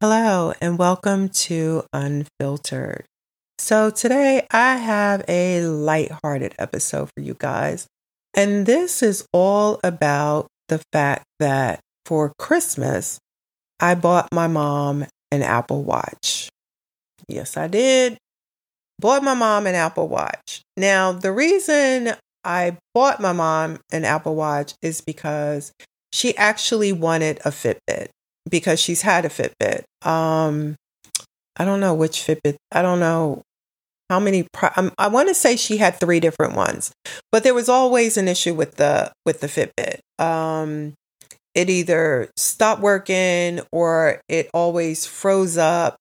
Hello, and welcome to Unfiltered. So, today I have a light-hearted episode for you guys. And this is all about the fact that for Christmas, I bought my mom an Apple Watch. Yes, I did. Bought my mom an Apple Watch. Now, the reason I bought my mom an Apple Watch is because she actually wanted a Fitbit because she's had a Fitbit. Um, I don't know which Fitbit. I don't know how many. Pro- I want to say she had three different ones, but there was always an issue with the with the Fitbit. Um, it either stopped working or it always froze up.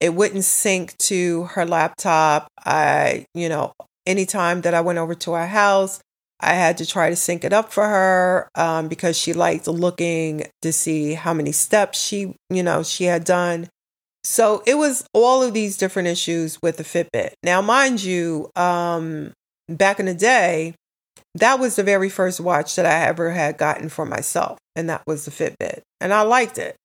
It wouldn't sync to her laptop. I, you know, anytime that I went over to our house, I had to try to sync it up for her um, because she liked looking to see how many steps she, you know, she had done. So it was all of these different issues with the Fitbit. Now, mind you, um, back in the day, that was the very first watch that I ever had gotten for myself, and that was the Fitbit, and I liked it.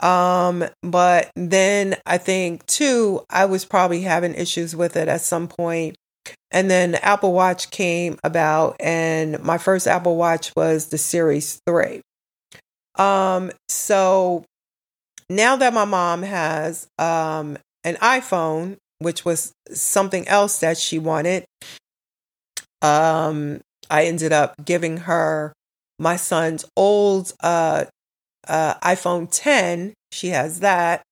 Um, but then I think too, I was probably having issues with it at some point and then Apple Watch came about, and my first Apple Watch was the Series 3. Um, so now that my mom has um, an iPhone, which was something else that she wanted, um, I ended up giving her my son's old uh, uh, iPhone 10. She has that.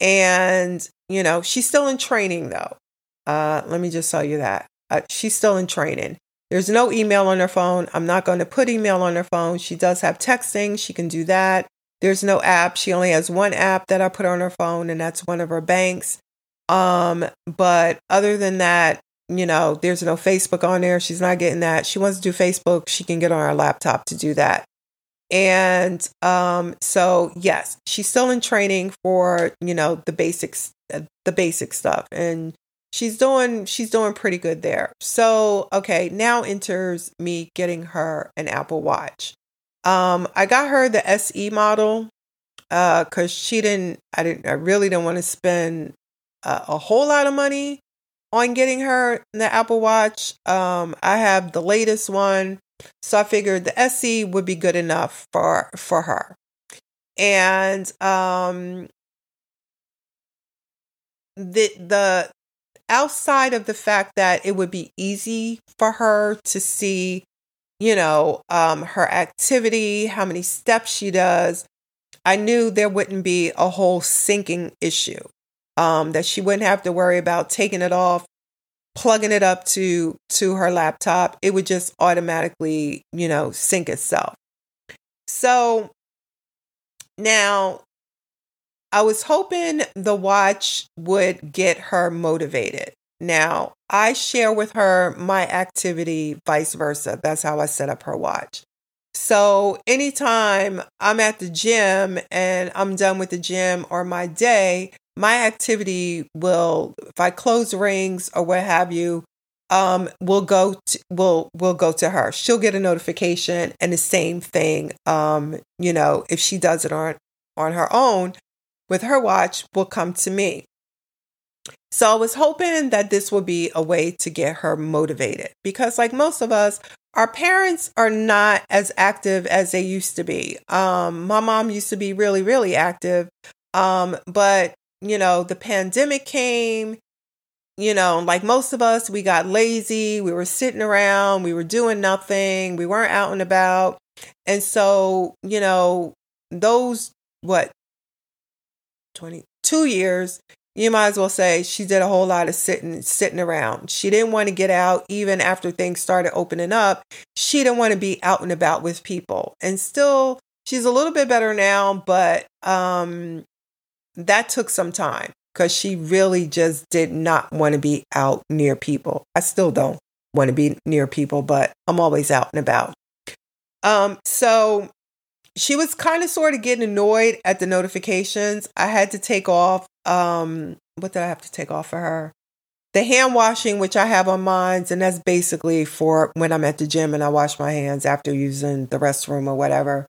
And, you know, she's still in training though. Uh, let me just tell you that. Uh, she's still in training. There's no email on her phone. I'm not going to put email on her phone. She does have texting. She can do that. There's no app. She only has one app that I put on her phone, and that's one of her banks. Um, but other than that, you know, there's no Facebook on there. She's not getting that. She wants to do Facebook. She can get on her laptop to do that. And um, so yes, she's still in training for, you know, the basics, uh, the basic stuff. And she's doing she's doing pretty good there. So, okay, now enters me getting her an Apple Watch. Um I got her the SE model uh cuz she didn't I didn't I really didn't want to spend uh, a whole lot of money on getting her the Apple Watch. Um I have the latest one, so I figured the SE would be good enough for for her. And um the the outside of the fact that it would be easy for her to see, you know, um, her activity, how many steps she does, I knew there wouldn't be a whole syncing issue. Um, that she wouldn't have to worry about taking it off, plugging it up to to her laptop. It would just automatically, you know, sync itself. So now I was hoping the watch would get her motivated. Now, I share with her my activity, vice versa. That's how I set up her watch. So, anytime I'm at the gym and I'm done with the gym or my day, my activity will, if I close rings or what have you, um, will go to, will will go to her. She'll get a notification, and the same thing. Um, you know, if she does it on on her own, with her watch will come to me. So I was hoping that this would be a way to get her motivated because, like most of us, our parents are not as active as they used to be. Um, my mom used to be really, really active. Um, but, you know, the pandemic came, you know, like most of us, we got lazy. We were sitting around, we were doing nothing, we weren't out and about. And so, you know, those, what, 22 years, you might as well say she did a whole lot of sitting sitting around. She didn't want to get out even after things started opening up. She didn't want to be out and about with people. And still she's a little bit better now, but um that took some time cuz she really just did not want to be out near people. I still don't want to be near people, but I'm always out and about. Um so she was kind of sort of getting annoyed at the notifications. I had to take off um what did I have to take off for her? The hand washing, which I have on mine, and that's basically for when I'm at the gym and I wash my hands after using the restroom or whatever.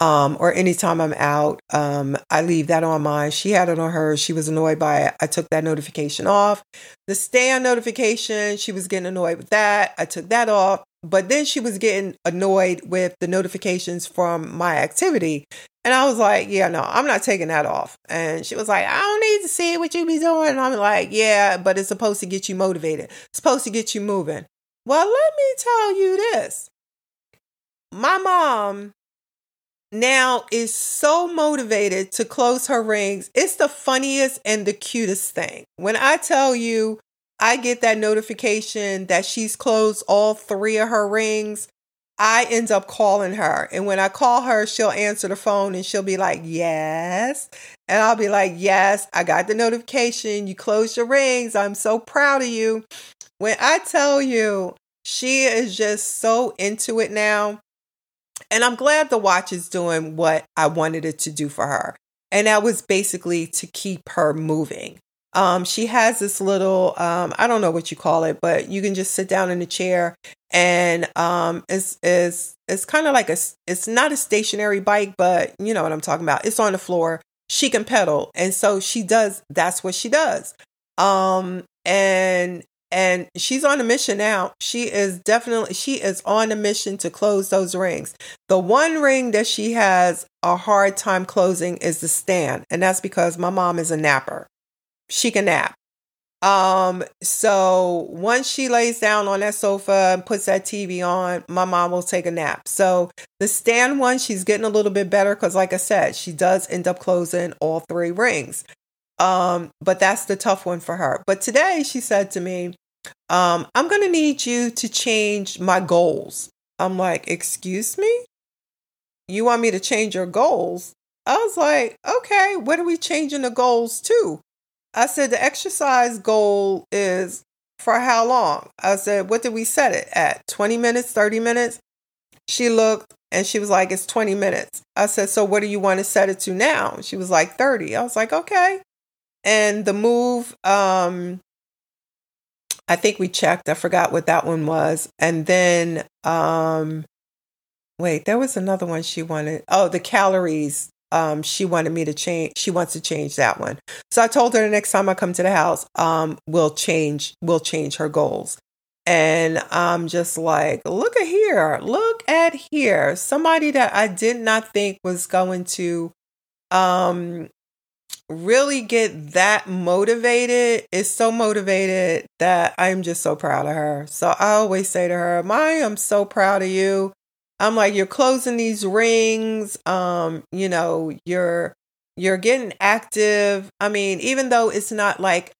Um, or anytime I'm out, um, I leave that on mine. She had it on hers. She was annoyed by it. I took that notification off. The stand notification, she was getting annoyed with that. I took that off. But then she was getting annoyed with the notifications from my activity. And I was like, yeah, no, I'm not taking that off. And she was like, I don't need to see what you be doing. And I'm like, yeah, but it's supposed to get you motivated. It's supposed to get you moving. Well, let me tell you this. My mom now is so motivated to close her rings. It's the funniest and the cutest thing. When I tell you, I get that notification that she's closed all three of her rings. I end up calling her. And when I call her, she'll answer the phone and she'll be like, Yes. And I'll be like, Yes, I got the notification. You closed your rings. I'm so proud of you. When I tell you, she is just so into it now. And I'm glad the watch is doing what I wanted it to do for her. And that was basically to keep her moving. Um, she has this little, um, I don't know what you call it, but you can just sit down in a chair and um, it's, it's, it's kind of like a, it's not a stationary bike, but you know what I'm talking about. It's on the floor. She can pedal. And so she does, that's what she does. Um, and and she's on a mission now. She is definitely she is on a mission to close those rings. The one ring that she has a hard time closing is the stand, and that's because my mom is a napper she can nap. Um, so once she lays down on that sofa and puts that TV on, my mom will take a nap. So the stand one, she's getting a little bit better because, like I said, she does end up closing all three rings. Um, but that's the tough one for her. But today she said to me, um, I'm going to need you to change my goals. I'm like, excuse me? You want me to change your goals? I was like, okay, what are we changing the goals to? I said, the exercise goal is for how long? I said, what did we set it at? 20 minutes, 30 minutes? She looked and she was like, it's 20 minutes. I said, so what do you want to set it to now? She was like, 30. I was like, okay. And the move, um, I think we checked. I forgot what that one was. And then, um, wait, there was another one she wanted. Oh, the calories um, she wanted me to change. She wants to change that one. So I told her the next time I come to the house, um, we'll change. We'll change her goals. And I'm just like, look at here, look at here. Somebody that I did not think was going to um really get that motivated is so motivated that I'm just so proud of her. So I always say to her, "My, I am so proud of you. I'm like, you're closing these rings. Um, you know, you're you're getting active. I mean, even though it's not like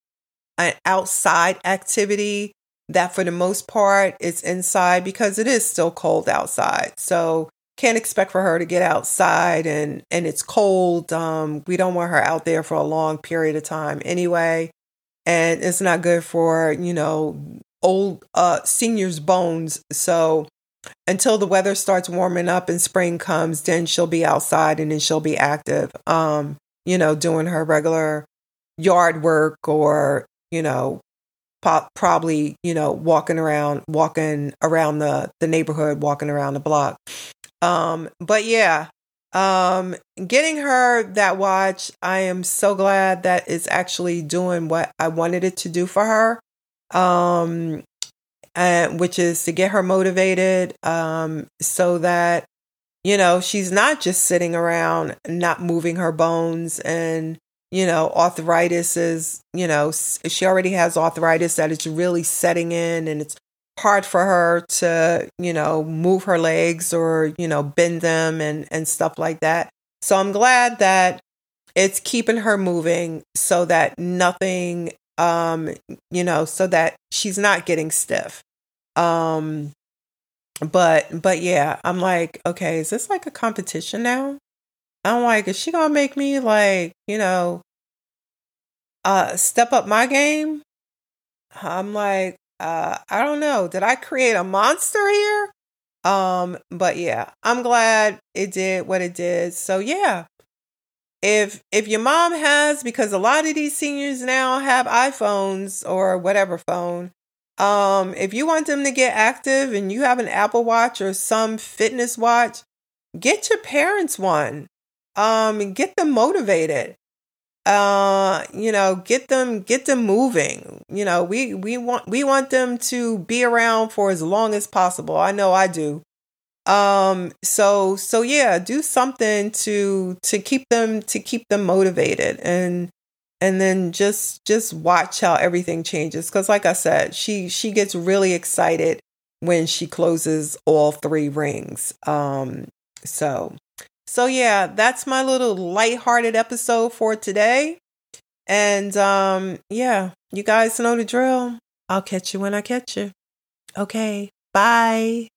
an outside activity, that for the most part it's inside because it is still cold outside. So can't expect for her to get outside and and it's cold. Um, we don't want her out there for a long period of time anyway. And it's not good for, you know, old uh seniors' bones. So until the weather starts warming up and spring comes, then she'll be outside and then she'll be active, um, you know, doing her regular yard work or, you know, probably, you know, walking around, walking around the, the neighborhood, walking around the block. Um, but yeah, um, getting her that watch, I am so glad that it's actually doing what I wanted it to do for her. Um, uh, which is to get her motivated um, so that, you know, she's not just sitting around not moving her bones and, you know, arthritis is, you know, she already has arthritis that it's really setting in and it's hard for her to, you know, move her legs or, you know, bend them and, and stuff like that. So I'm glad that it's keeping her moving so that nothing um you know so that she's not getting stiff. Um but but yeah i'm like okay is this like a competition now? I'm like is she gonna make me like you know uh step up my game? I'm like uh i don't know. Did i create a monster here? Um but yeah i'm glad it did what it did. So yeah if if your mom has because a lot of these seniors now have iPhones or whatever phone um if you want them to get active and you have an Apple Watch or some fitness watch get your parents one. Um, get them motivated. Uh, you know, get them get them moving. You know, we we want we want them to be around for as long as possible. I know I do. Um, so so yeah, do something to to keep them to keep them motivated and and then just just watch how everything changes cuz like I said, she she gets really excited when she closes all three rings. Um, so, so yeah, that's my little lighthearted episode for today. And um, yeah, you guys know the drill. I'll catch you when I catch you. Okay, bye.